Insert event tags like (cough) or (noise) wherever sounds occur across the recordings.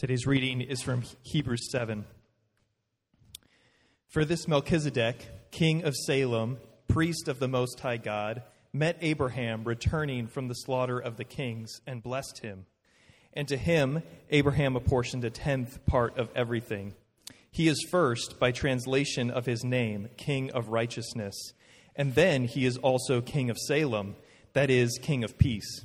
Today's reading is from Hebrews 7. For this Melchizedek, king of Salem, priest of the Most High God, met Abraham returning from the slaughter of the kings and blessed him. And to him, Abraham apportioned a tenth part of everything. He is first, by translation of his name, King of Righteousness, and then he is also King of Salem, that is, King of Peace.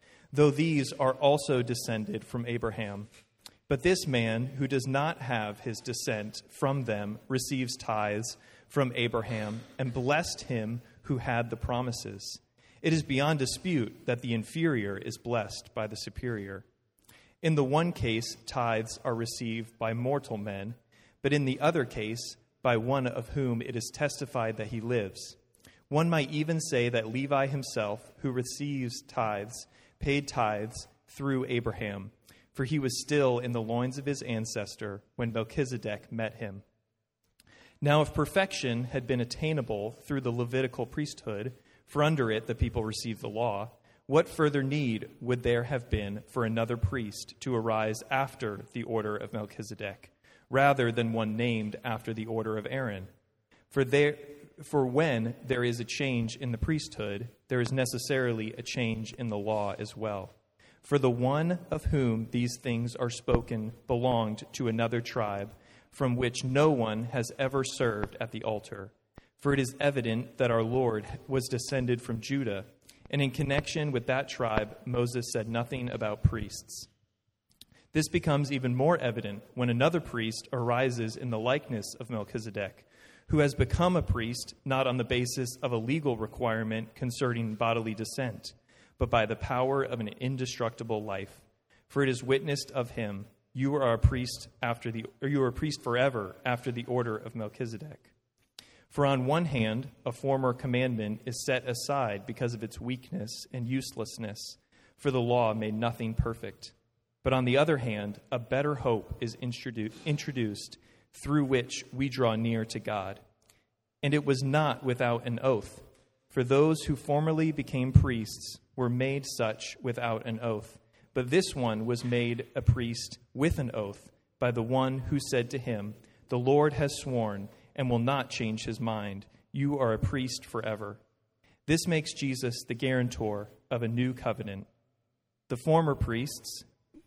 though these are also descended from Abraham. But this man who does not have his descent from them receives tithes from Abraham and blessed him who had the promises. It is beyond dispute that the inferior is blessed by the superior. In the one case, tithes are received by mortal men, but in the other case, by one of whom it is testified that he lives. One might even say that Levi himself, who receives tithes, paid tithes through Abraham, for he was still in the loins of his ancestor when Melchizedek met him. Now, if perfection had been attainable through the Levitical priesthood, for under it the people received the law, what further need would there have been for another priest to arise after the order of Melchizedek, rather than one named after the order of Aaron? For there, for when there is a change in the priesthood, there is necessarily a change in the law as well. For the one of whom these things are spoken belonged to another tribe, from which no one has ever served at the altar. For it is evident that our Lord was descended from Judah, and in connection with that tribe, Moses said nothing about priests. This becomes even more evident when another priest arises in the likeness of Melchizedek who has become a priest not on the basis of a legal requirement concerning bodily descent, but by the power of an indestructible life. For it is witnessed of him, you are a priest after the or you are a priest forever after the order of Melchizedek. For on one hand, a former commandment is set aside because of its weakness and uselessness, for the law made nothing perfect. But on the other hand, a better hope is introduced through which we draw near to God. And it was not without an oath, for those who formerly became priests were made such without an oath. But this one was made a priest with an oath by the one who said to him, The Lord has sworn and will not change his mind. You are a priest forever. This makes Jesus the guarantor of a new covenant. The former priests,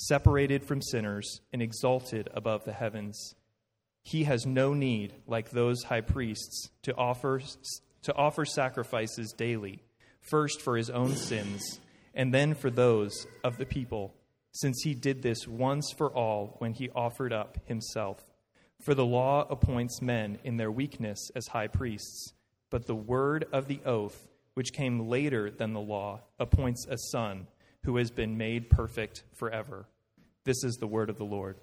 separated from sinners and exalted above the heavens. He has no need, like those high priests, to offer, to offer sacrifices daily, first for his own sins, and then for those of the people, since he did this once for all when he offered up himself. For the law appoints men in their weakness as high priests, but the word of the oath, which came later than the law, appoints a son who has been made perfect forever. This is the word of the Lord.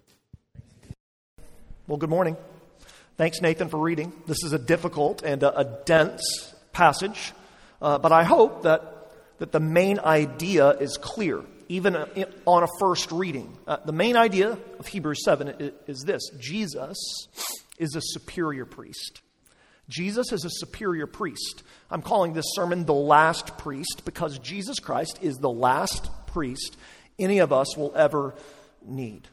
Well, good morning. Thanks, Nathan, for reading. This is a difficult and a, a dense passage, uh, but I hope that, that the main idea is clear, even on a first reading. Uh, the main idea of Hebrews 7 is, is this Jesus is a superior priest. Jesus is a superior priest. I'm calling this sermon the last priest because Jesus Christ is the last priest any of us will ever need.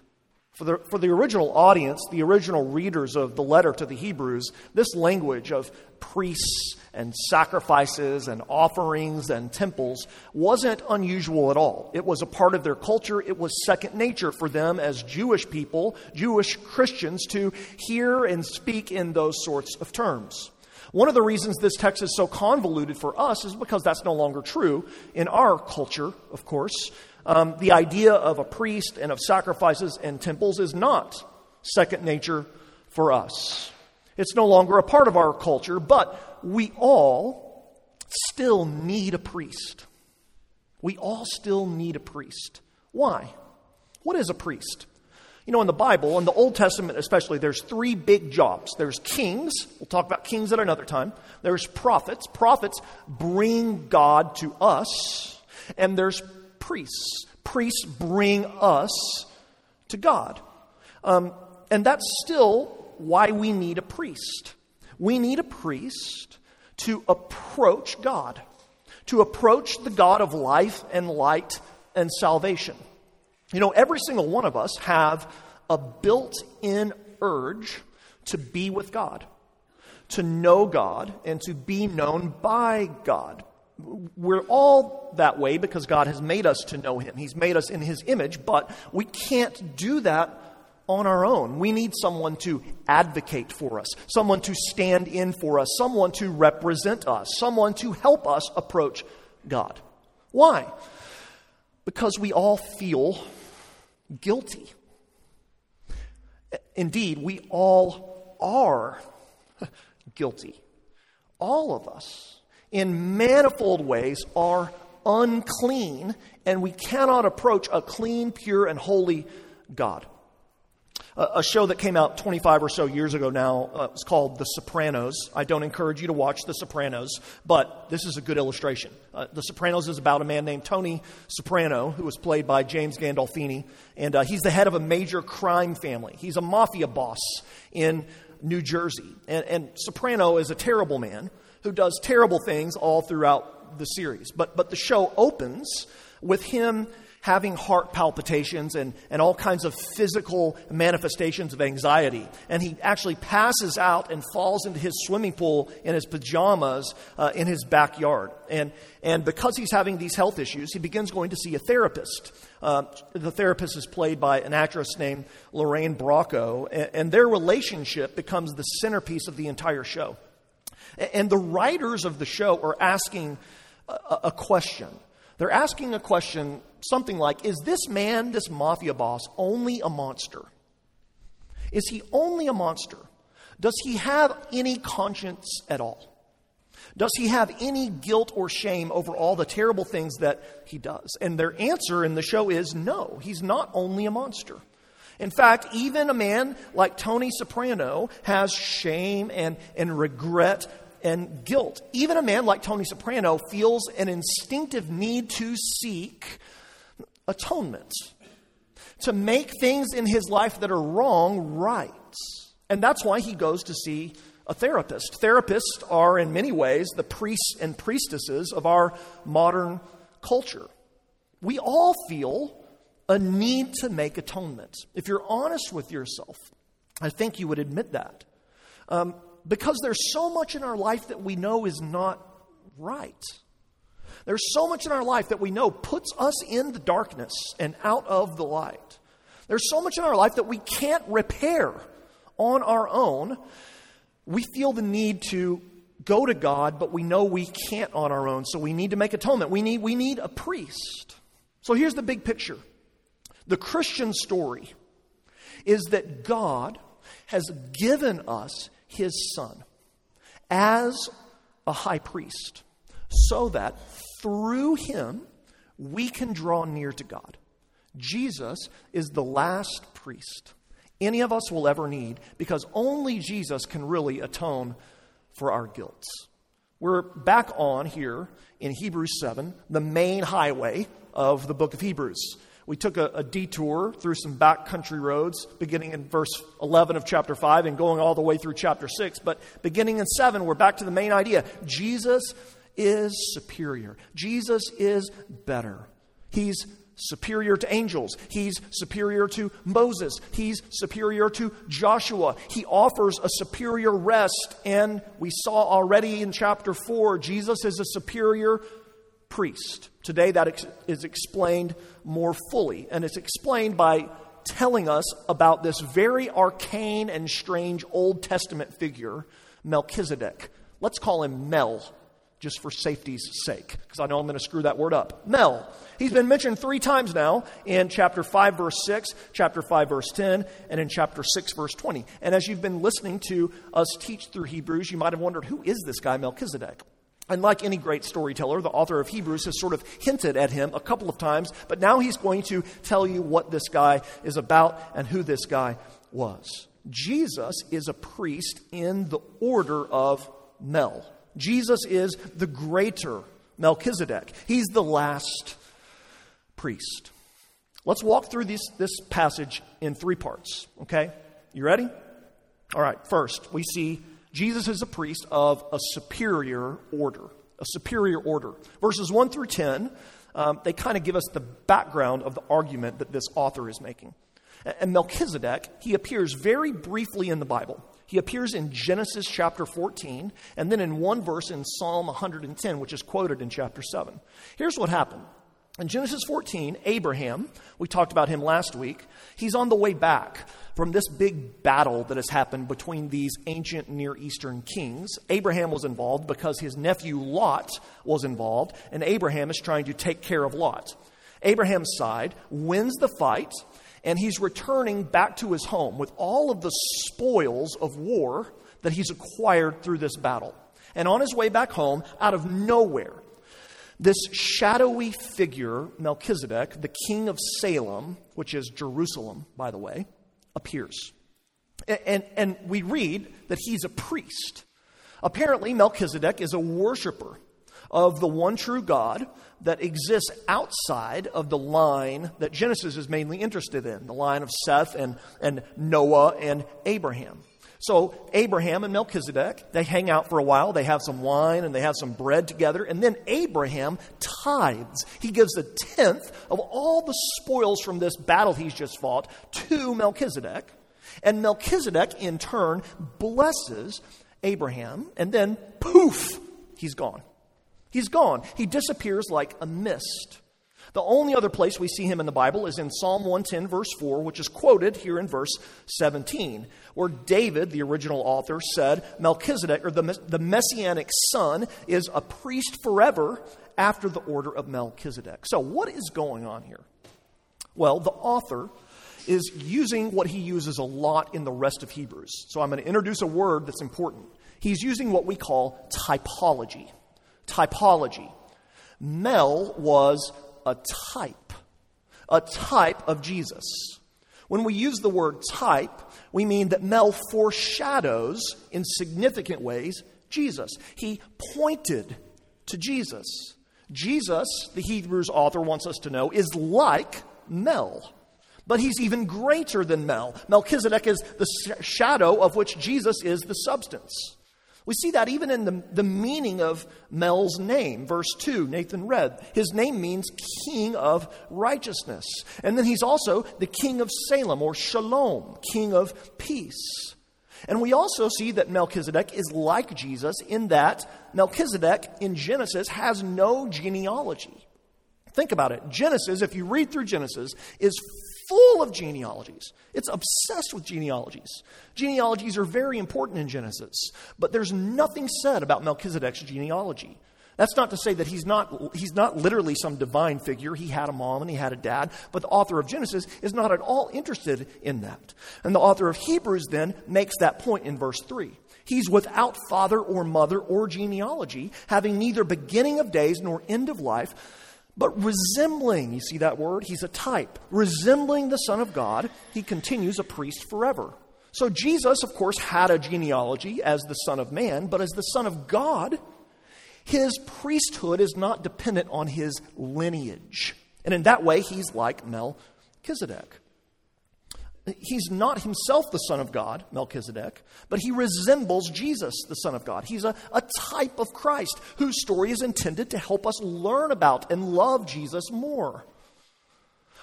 For the, for the original audience, the original readers of the letter to the Hebrews, this language of priests and sacrifices and offerings and temples wasn't unusual at all. It was a part of their culture. It was second nature for them as Jewish people, Jewish Christians, to hear and speak in those sorts of terms. One of the reasons this text is so convoluted for us is because that's no longer true in our culture, of course. Um, the idea of a priest and of sacrifices and temples is not second nature for us. It's no longer a part of our culture, but we all still need a priest. We all still need a priest. Why? What is a priest? You know, in the Bible, in the Old Testament especially, there's three big jobs. There's kings. We'll talk about kings at another time. There's prophets. Prophets bring God to us. And there's priests. Priests bring us to God. Um, and that's still why we need a priest. We need a priest to approach God, to approach the God of life and light and salvation. You know, every single one of us have a built in urge to be with God, to know God, and to be known by God. We're all that way because God has made us to know Him. He's made us in His image, but we can't do that on our own. We need someone to advocate for us, someone to stand in for us, someone to represent us, someone to help us approach God. Why? Because we all feel guilty. Indeed, we all are guilty. All of us, in manifold ways, are unclean, and we cannot approach a clean, pure, and holy God. A show that came out 25 or so years ago now uh, is called The Sopranos. I don't encourage you to watch The Sopranos, but this is a good illustration. Uh, the Sopranos is about a man named Tony Soprano, who was played by James Gandolfini, and uh, he's the head of a major crime family. He's a mafia boss in New Jersey. And, and Soprano is a terrible man who does terrible things all throughout the series. But, but the show opens with him having heart palpitations and, and all kinds of physical manifestations of anxiety. And he actually passes out and falls into his swimming pool in his pajamas uh, in his backyard. And, and because he's having these health issues, he begins going to see a therapist. Uh, the therapist is played by an actress named Lorraine Bracco, and, and their relationship becomes the centerpiece of the entire show. And the writers of the show are asking a, a question. They're asking a question something like Is this man, this mafia boss, only a monster? Is he only a monster? Does he have any conscience at all? Does he have any guilt or shame over all the terrible things that he does? And their answer in the show is no, he's not only a monster. In fact, even a man like Tony Soprano has shame and, and regret and guilt. Even a man like Tony Soprano feels an instinctive need to seek atonement, to make things in his life that are wrong right. And that's why he goes to see a therapist. Therapists are, in many ways, the priests and priestesses of our modern culture. We all feel a need to make atonement. If you're honest with yourself, I think you would admit that. Um, because there's so much in our life that we know is not right. There's so much in our life that we know puts us in the darkness and out of the light. There's so much in our life that we can't repair on our own. We feel the need to go to God, but we know we can't on our own, so we need to make atonement. We need, we need a priest. So here's the big picture the Christian story is that God has given us his son as a high priest so that through him we can draw near to God. Jesus is the last priest any of us will ever need because only Jesus can really atone for our guilt. We're back on here in Hebrews 7, the main highway of the book of Hebrews. We took a, a, detour through some backcountry roads, beginning in verse 11 of chapter 5 and going all the way through chapter 6. But beginning in 7, we're back to the main idea Jesus is superior, Jesus is better. He's superior to angels. He's superior to Moses. He's superior to Joshua. He offers a superior rest. And we saw already in chapter 4, Jesus is a superior priest. Today, that ex- is explained more fully. And it's explained by telling us about this very arcane and strange Old Testament figure, Melchizedek. Let's call him Mel just for safety's sake, because I know I'm going to screw that word up. Mel. He's been mentioned three times now in chapter 5, verse 6, chapter 5, verse 10, and in chapter 6, verse 20. And as you've been listening to us teach through Hebrews, you might have wondered who is this guy, Melchizedek? And like any great storyteller, the author of Hebrews has sort of hinted at him a couple of times, but now he's going to tell you what this guy is about and who this guy was. Jesus is a priest in the order of Mel. Jesus is the greater Melchizedek. He's the last priest. Let's walk through this, this passage in three parts, okay? You ready? All right, first, we see Jesus is a priest of a superior order. A superior order. Verses 1 through 10, um, they kind of give us the background of the argument that this author is making. And Melchizedek, he appears very briefly in the Bible. He appears in Genesis chapter 14, and then in one verse in Psalm 110, which is quoted in chapter 7. Here's what happened. In Genesis 14, Abraham, we talked about him last week, he's on the way back from this big battle that has happened between these ancient Near Eastern kings. Abraham was involved because his nephew Lot was involved, and Abraham is trying to take care of Lot. Abraham's side wins the fight, and he's returning back to his home with all of the spoils of war that he's acquired through this battle. And on his way back home, out of nowhere, this shadowy figure, Melchizedek, the king of Salem, which is Jerusalem, by the way, appears. And, and, and we read that he's a priest. Apparently, Melchizedek is a worshiper of the one true God that exists outside of the line that Genesis is mainly interested in the line of Seth and, and Noah and Abraham. So, Abraham and Melchizedek, they hang out for a while. They have some wine and they have some bread together. And then Abraham tithes. He gives a tenth of all the spoils from this battle he's just fought to Melchizedek. And Melchizedek, in turn, blesses Abraham. And then, poof, he's gone. He's gone. He disappears like a mist. The only other place we see him in the Bible is in Psalm 110, verse 4, which is quoted here in verse 17, where David, the original author, said Melchizedek, or the, the messianic son, is a priest forever after the order of Melchizedek. So, what is going on here? Well, the author is using what he uses a lot in the rest of Hebrews. So, I'm going to introduce a word that's important. He's using what we call typology typology. Mel was a type, a type of Jesus. When we use the word type, we mean that Mel foreshadows in significant ways Jesus. He pointed to Jesus. Jesus, the Hebrews author wants us to know, is like Mel. But he's even greater than Mel. Melchizedek is the shadow of which Jesus is the substance. We see that even in the, the meaning of Mel's name. Verse 2, Nathan read. His name means king of righteousness. And then he's also the king of Salem or Shalom, king of peace. And we also see that Melchizedek is like Jesus in that Melchizedek in Genesis has no genealogy. Think about it. Genesis, if you read through Genesis, is full of genealogies. It's obsessed with genealogies. Genealogies are very important in Genesis, but there's nothing said about Melchizedek's genealogy. That's not to say that he's not, he's not literally some divine figure. He had a mom and he had a dad, but the author of Genesis is not at all interested in that. And the author of Hebrews then makes that point in verse 3. He's without father or mother or genealogy, having neither beginning of days nor end of life but resembling, you see that word? He's a type. Resembling the Son of God, he continues a priest forever. So Jesus, of course, had a genealogy as the Son of Man, but as the Son of God, his priesthood is not dependent on his lineage. And in that way, he's like Melchizedek. He's not himself the Son of God, Melchizedek, but he resembles Jesus, the Son of God. He's a, a type of Christ whose story is intended to help us learn about and love Jesus more.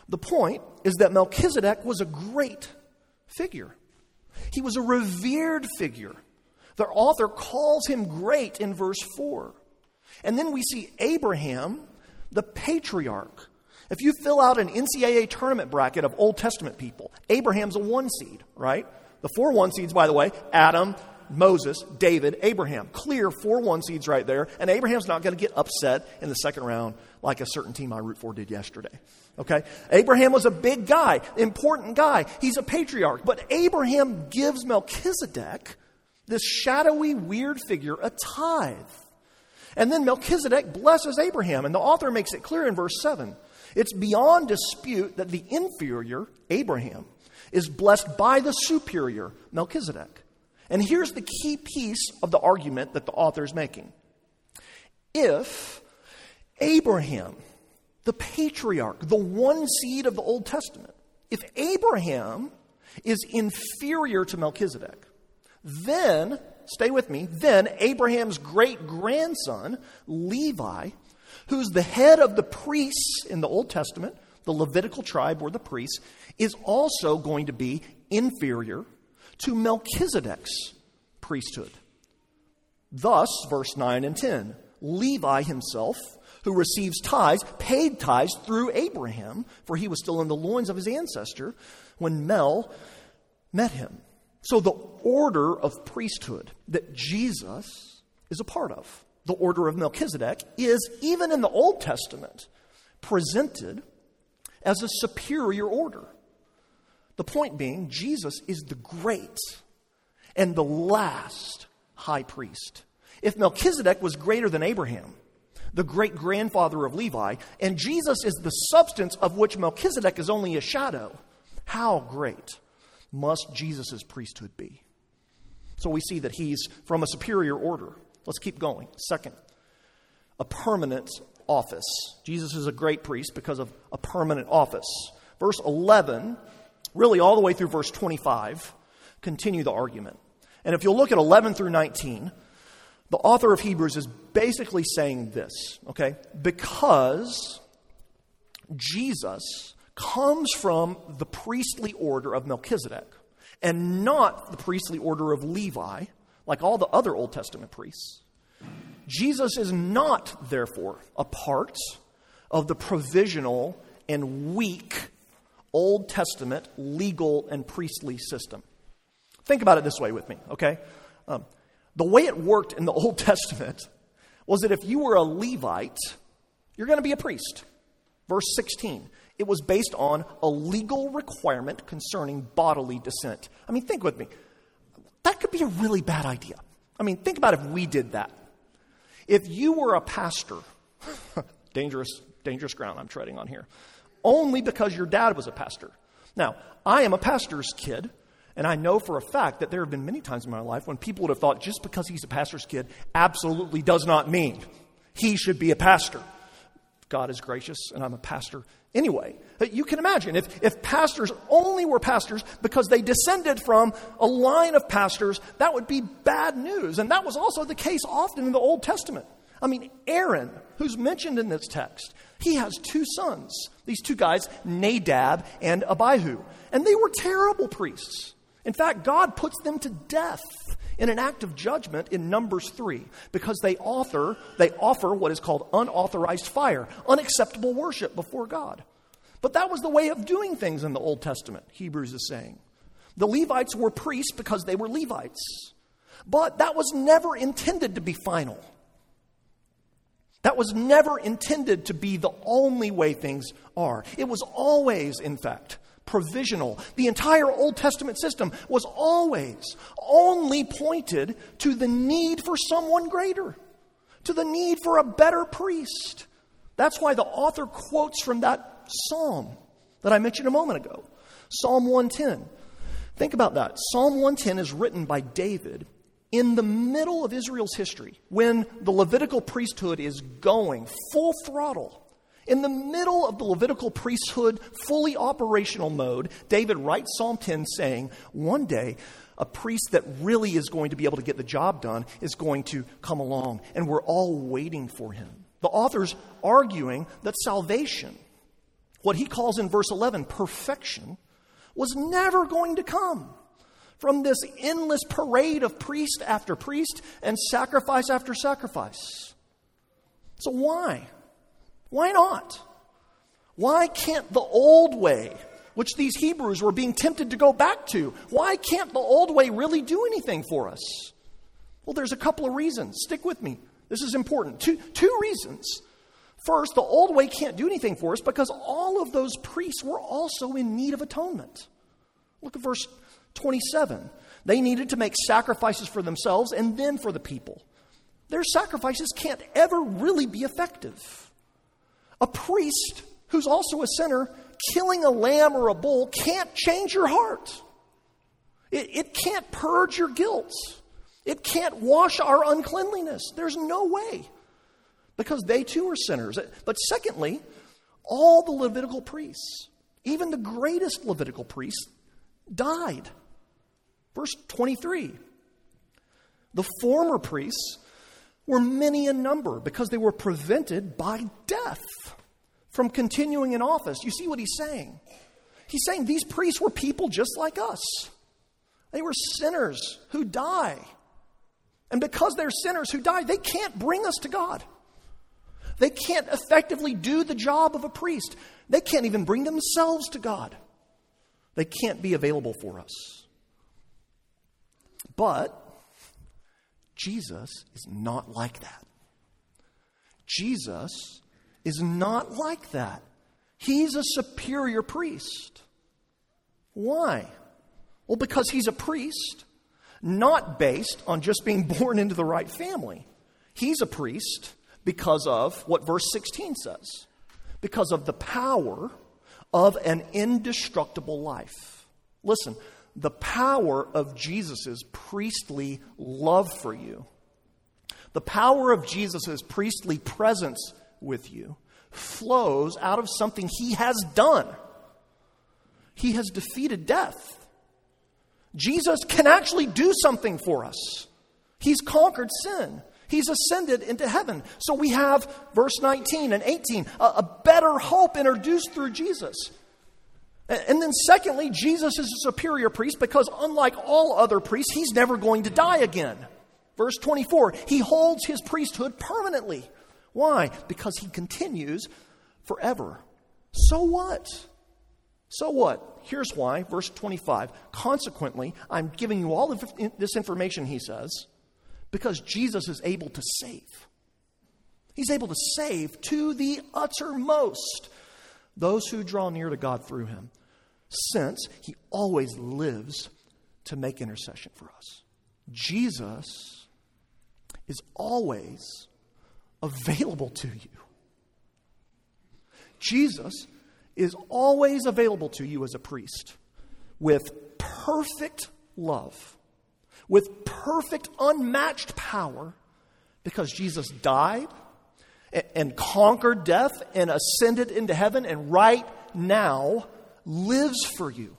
The point is that Melchizedek was a great figure. He was a revered figure. The author calls him great in verse 4. And then we see Abraham, the patriarch. If you fill out an NCAA tournament bracket of Old Testament people, Abraham's a one seed, right? The four one seeds, by the way, Adam, Moses, David, Abraham. Clear four one seeds right there. And Abraham's not going to get upset in the second round like a certain team I root for did yesterday. Okay? Abraham was a big guy, important guy. He's a patriarch. But Abraham gives Melchizedek, this shadowy, weird figure, a tithe. And then Melchizedek blesses Abraham. And the author makes it clear in verse 7. It's beyond dispute that the inferior, Abraham, is blessed by the superior, Melchizedek. And here's the key piece of the argument that the author is making. If Abraham, the patriarch, the one seed of the Old Testament, if Abraham is inferior to Melchizedek, then, stay with me, then Abraham's great grandson, Levi, who's the head of the priests in the Old Testament, the Levitical tribe or the priests, is also going to be inferior to Melchizedek's priesthood. Thus, verse 9 and 10 Levi himself, who receives tithes, paid tithes through Abraham, for he was still in the loins of his ancestor when Mel met him. So, the order of priesthood that Jesus is a part of, the order of Melchizedek, is, even in the Old Testament, presented as a superior order. The point being, Jesus is the great and the last high priest. If Melchizedek was greater than Abraham, the great grandfather of Levi, and Jesus is the substance of which Melchizedek is only a shadow, how great must Jesus' priesthood be? So we see that he's from a superior order. Let's keep going. Second, a permanent office. Jesus is a great priest because of a permanent office. Verse 11 really all the way through verse 25, continue the argument. And if you'll look at 11 through 19, the author of Hebrews is basically saying this, okay? Because Jesus comes from the priestly order of Melchizedek and not the priestly order of Levi, like all the other Old Testament priests. Jesus is not, therefore, a part of the provisional and weak Old Testament legal and priestly system. Think about it this way with me, okay? Um, the way it worked in the (laughs) Old Testament was that if you were a Levite, you're going to be a priest. Verse 16. It was based on a legal requirement concerning bodily descent. I mean, think with me. That could be a really bad idea. I mean, think about if we did that. If you were a pastor, (laughs) dangerous, dangerous ground I'm treading on here only because your dad was a pastor. Now, I am a pastor's kid, and I know for a fact that there have been many times in my life when people would have thought just because he's a pastor's kid absolutely does not mean he should be a pastor. God is gracious, and I'm a pastor anyway. You can imagine if, if pastors only were pastors because they descended from a line of pastors, that would be bad news. And that was also the case often in the Old Testament. I mean, Aaron, who's mentioned in this text, he has two sons. These two guys, Nadab and Abihu. And they were terrible priests. In fact, God puts them to death in an act of judgment in Numbers 3 because they author, they offer what is called unauthorized fire, unacceptable worship before God. But that was the way of doing things in the Old Testament, Hebrews is saying. The Levites were priests because they were Levites. But that was never intended to be final. That was never intended to be the only way things are. It was always, in fact, provisional. The entire Old Testament system was always only pointed to the need for someone greater, to the need for a better priest. That's why the author quotes from that psalm that I mentioned a moment ago Psalm 110. Think about that. Psalm 110 is written by David in the middle of Israel's history, when the Levitical priesthood is going full throttle, in the middle of the Levitical priesthood, fully operational mode, David writes Psalm 10 saying, One day, a priest that really is going to be able to get the job done is going to come along, and we're all waiting for him. The author's arguing that salvation what he calls in verse 11 perfection, was never going to come from this endless parade of priest after priest and sacrifice after sacrifice. So, why? Why not? Why can't the old way, which these Hebrews were being tempted to go back to, why can't the old way really do anything for us? Well, there's a couple of reasons. Stick with me. This is important. Two, two reasons. First, the old way can't do anything for us because all of those priests were also in need of atonement. Look at verse 27. They needed to make sacrifices for themselves and then for the people. Their sacrifices can't ever really be effective. A priest who's also a sinner, killing a lamb or a bull can't change your heart. It, it can't purge your guilt. It can't wash our uncleanliness. There's no way because they too are sinners. But secondly, all the Levitical priests, even the greatest Levitical priests, died. Verse 23 The former priests were many in number because they were prevented by death from continuing in office. You see what he's saying? He's saying these priests were people just like us. They were sinners who die. And because they're sinners who die, they can't bring us to God. They can't effectively do the job of a priest. They can't even bring themselves to God. They can't be available for us. But Jesus is not like that. Jesus is not like that. He's a superior priest. Why? Well, because he's a priest, not based on just being (laughs) born into the right family. He's a priest because of what verse 16 says because of the power of an indestructible life. Listen, the power of Jesus' priestly love for you, the power of Jesus' priestly presence with you, flows out of something he has done. He has defeated death. Jesus can actually do something for us. He's conquered sin. He's ascended into heaven. So we have verse 19 and 18, a, a better hope introduced through Jesus. And, and then, secondly, Jesus is a superior priest because, unlike all other priests, he's never going to die again. Verse 24, he holds his priesthood permanently. Why? Because he continues forever. So what? So what? Here's why. Verse 25. Consequently, I'm giving you all of this information, he says, because Jesus is able to save. He's able to save to the uttermost those who draw near to God through him, since he always lives to make intercession for us. Jesus is always available to you. Jesus is always available to you as a priest with perfect love with perfect, unmatched power because Jesus died and conquered death and ascended into heaven and right now lives for you.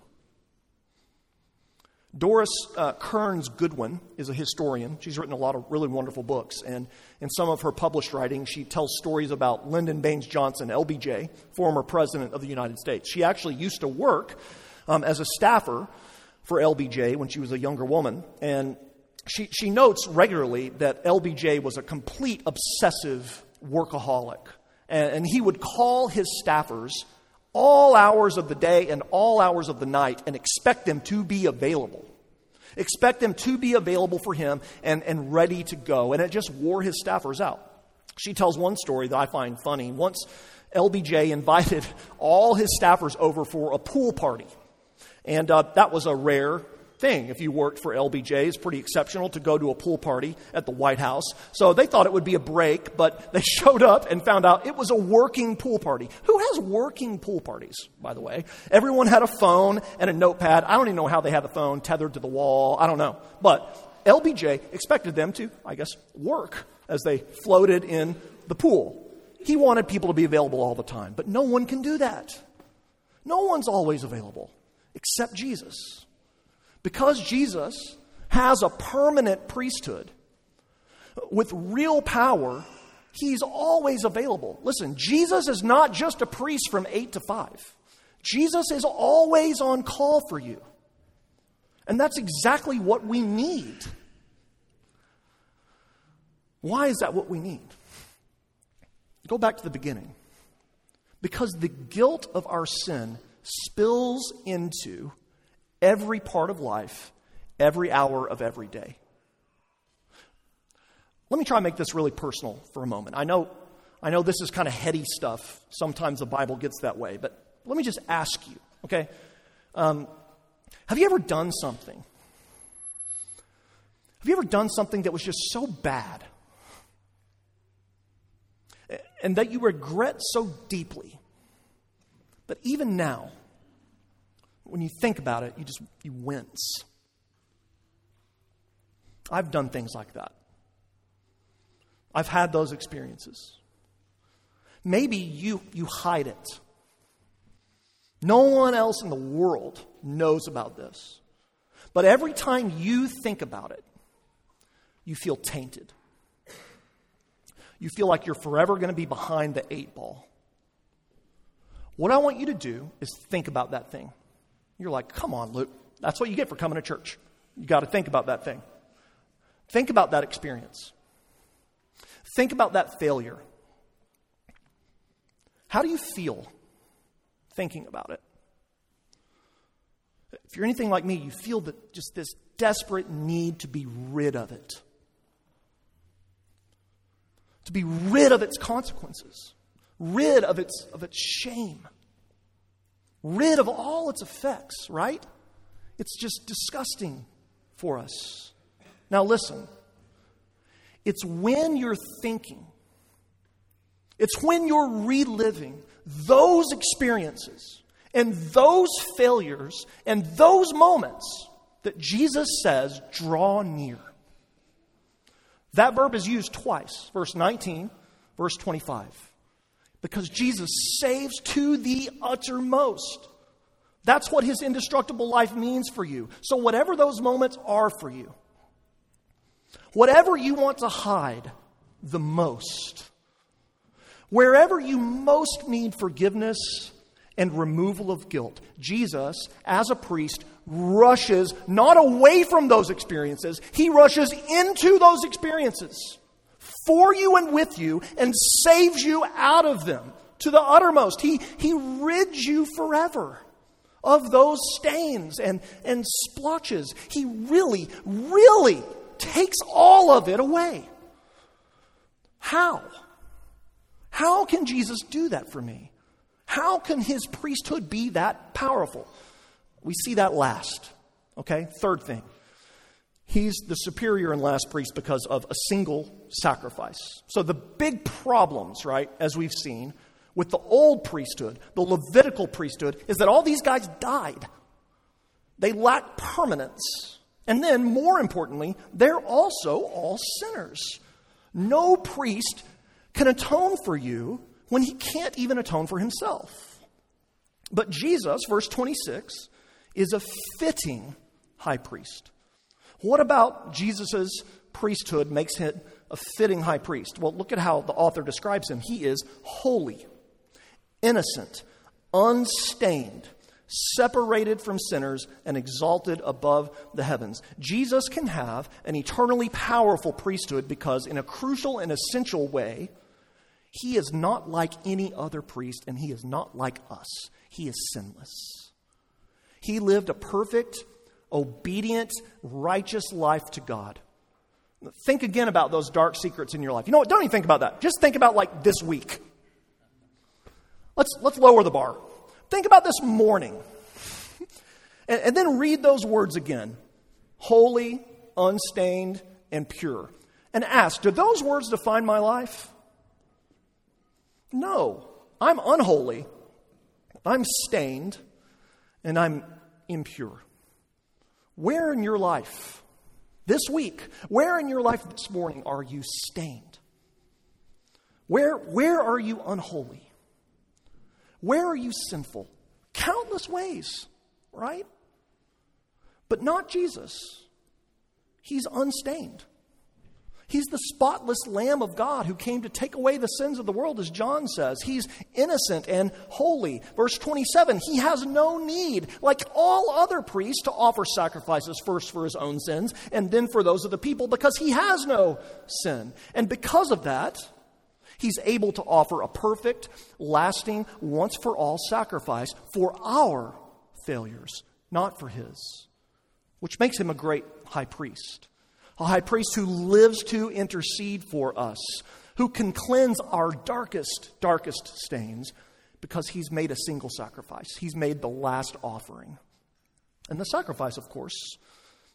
Doris uh, Kearns Goodwin is a historian. She's written a lot of really wonderful books. And in some of her published writing, she tells stories about Lyndon Baines Johnson, LBJ, former president of the United States. She actually used to work um, as a staffer for LBJ when she was a younger woman. And she, she notes regularly that LBJ was a complete obsessive workaholic. And, and he would call his staffers all hours of the day and all hours of the night and expect them to be available. Expect them to be available for him and, and ready to go. And it just wore his staffers out. She tells one story that I find funny. Once LBJ invited (laughs) all his staffers over for a pool party. And uh, that was a rare thing. If you worked for LBJ, it's pretty exceptional to go to a pool party at the White House. So they thought it would be a break, but (laughs) they showed up and found out it was a working pool party. Who has working pool parties, by the way? Everyone had a phone and a notepad. I don't even know how they had the phone tethered to the wall. I don't know. But LBJ expected them to, I guess, work as they floated in the pool. He wanted people to be available all the time, but no one can do that. No one's always available except Jesus. Because Jesus has a permanent priesthood with real power He's always available. Listen, Jesus is not just a priest from 8 to 5. Jesus is always on call for you. And that's exactly what we need. Why is that what we need? Go back to the beginning. Because the guilt of our sin spills into every part of life, every hour of every day. Let me try and make this really personal for a moment. I know, I know this is kind of heady stuff. Sometimes the Bible gets that way, but let me just ask you, okay? Um, have you ever done something? Have you ever done something that was just so bad and that you regret so deeply that even now, when you think about it, you just you wince? I've done things like that. I've had those experiences. Maybe you, you hide it. No one else in the world knows about this. But every time you think about it, you feel tainted. You feel like you're forever going to be behind the eight ball. What I want you to do is think about that thing. You're like, come on, Luke. That's what you get for coming to church. You got to think about that thing. Think about that experience. Think about that failure. How do you feel thinking about it? If you're anything like me, you feel that just this desperate need to be rid of it. To be rid of its consequences, rid of its, of its shame, rid of all its effects, right? It's just disgusting for us. Now, listen. It's when you're thinking, it's when you're reliving those experiences and those failures and those moments that Jesus says, draw near. That verb is used twice, verse 19, verse 25. Because Jesus saves to the uttermost. That's what his indestructible life means for you. So, whatever those moments are for you, Whatever you want to hide the most, wherever you most need forgiveness and removal of guilt, Jesus, as a priest, rushes not away from those experiences, he rushes into those experiences for you and with you and saves you out of them to the uttermost. He, he rids you forever of those stains and, and splotches. He really, really takes all of it away. How? How can Jesus do that for me? How can his priesthood be that powerful? We see that last. Okay? Third thing. He's the superior and last priest because of a single sacrifice. So the big problems, right, as we've seen, with the old priesthood, the Levitical priesthood, is that all these guys died. They lack permanence. And then, more importantly, they're also all sinners. No priest can atone for you when he can't even atone for himself. But Jesus, verse 26, is a fitting high priest. What about Jesus' priesthood makes him a fitting high priest? Well, look at how the author describes him. He is holy, innocent, unstained separated from sinners and exalted above the heavens. Jesus can have an eternally powerful priesthood because, in a crucial and essential way, he is not like any other priest and he is not like us. He is sinless. He lived a perfect, obedient, righteous life to God. Think again about those dark secrets in your life. You know what? Don't even think about that. Just think about like this week. Let's, let's lower the bar. Think about this morning. and, and then read those words again holy, unstained, and pure. And ask, do those words define my life? No. I'm unholy, I'm stained, and I'm impure. Where in your life, this week, where in your life this morning are you stained? Where, where are you unholy? Where are you sinful? Countless ways, right? But not Jesus. He's unstained. He's the spotless Lamb of God who came to take away the sins of the world, as John says. He's innocent and holy. Verse 27 He has no need, like all other priests, to offer sacrifices first for his own sins and then for those of the people because he has no sin. And because of that, he's able to offer a perfect, lasting, once for all sacrifice for our failures, not for his, which makes him a great high priest a high priest who lives to intercede for us, who can cleanse our darkest, darkest stains because he's made a single sacrifice. He's made the last offering. And the sacrifice, of course,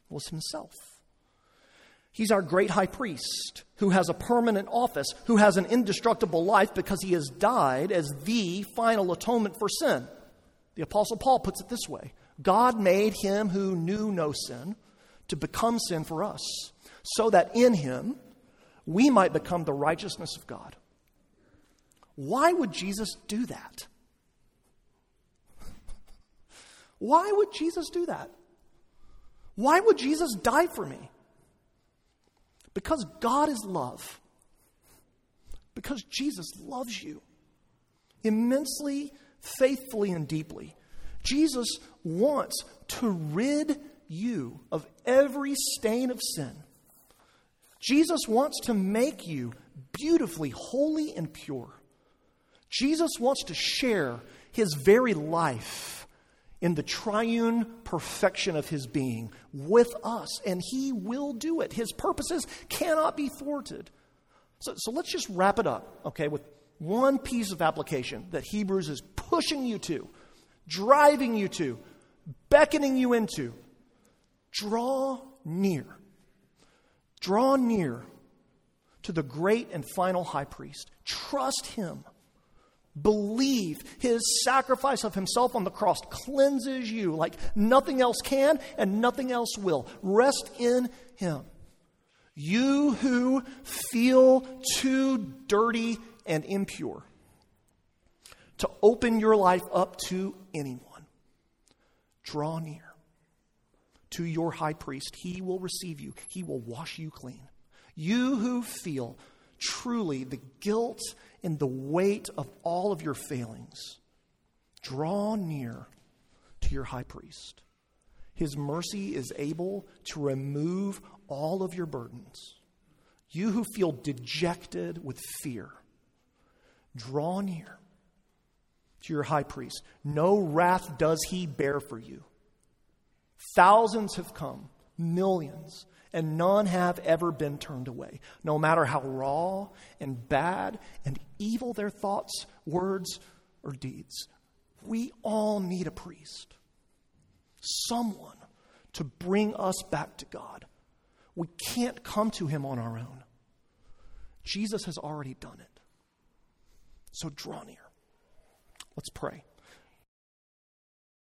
was himself. He's our great high priest who has a permanent office, who has an indestructible life because he has died as the final atonement for sin. The Apostle Paul puts it this way God made him who knew no sin to become sin for us, so that in him we might become the righteousness of God. Why would Jesus do that? (laughs) Why would Jesus do that? Why would Jesus die for me? Because God is love. Because Jesus loves you immensely, faithfully, and deeply. Jesus wants to rid you of every stain of sin. Jesus wants to make you beautifully holy and pure. Jesus wants to share his very life in the triune perfection of his being with us, and he will do it. His purposes cannot be thwarted. So, so let's just wrap it up, okay, with one piece of application that Hebrews is pushing you to, driving you to, beckoning you into. Draw near. Draw near to the great and final high priest. Trust him. Believe his sacrifice of himself on the cross cleanses you like nothing else can and nothing else will. Rest in him. You who feel too dirty and impure to open your life up to anyone, draw near to your high priest. He will receive you, he will wash you clean. You who feel truly the guilt and the weight of all of your failings, draw near to your high priest. His mercy is able to remove all of your burdens. You who feel dejected with fear, draw near to your high priest. No wrath does he bear for you. Thousands have come, millions, and none have ever been turned away, no matter how raw and bad and evil their thoughts, words, or deeds. We all need a priest, someone to bring us back to God. We can't come to him on our own. Jesus has already done it. So draw near. Let's pray.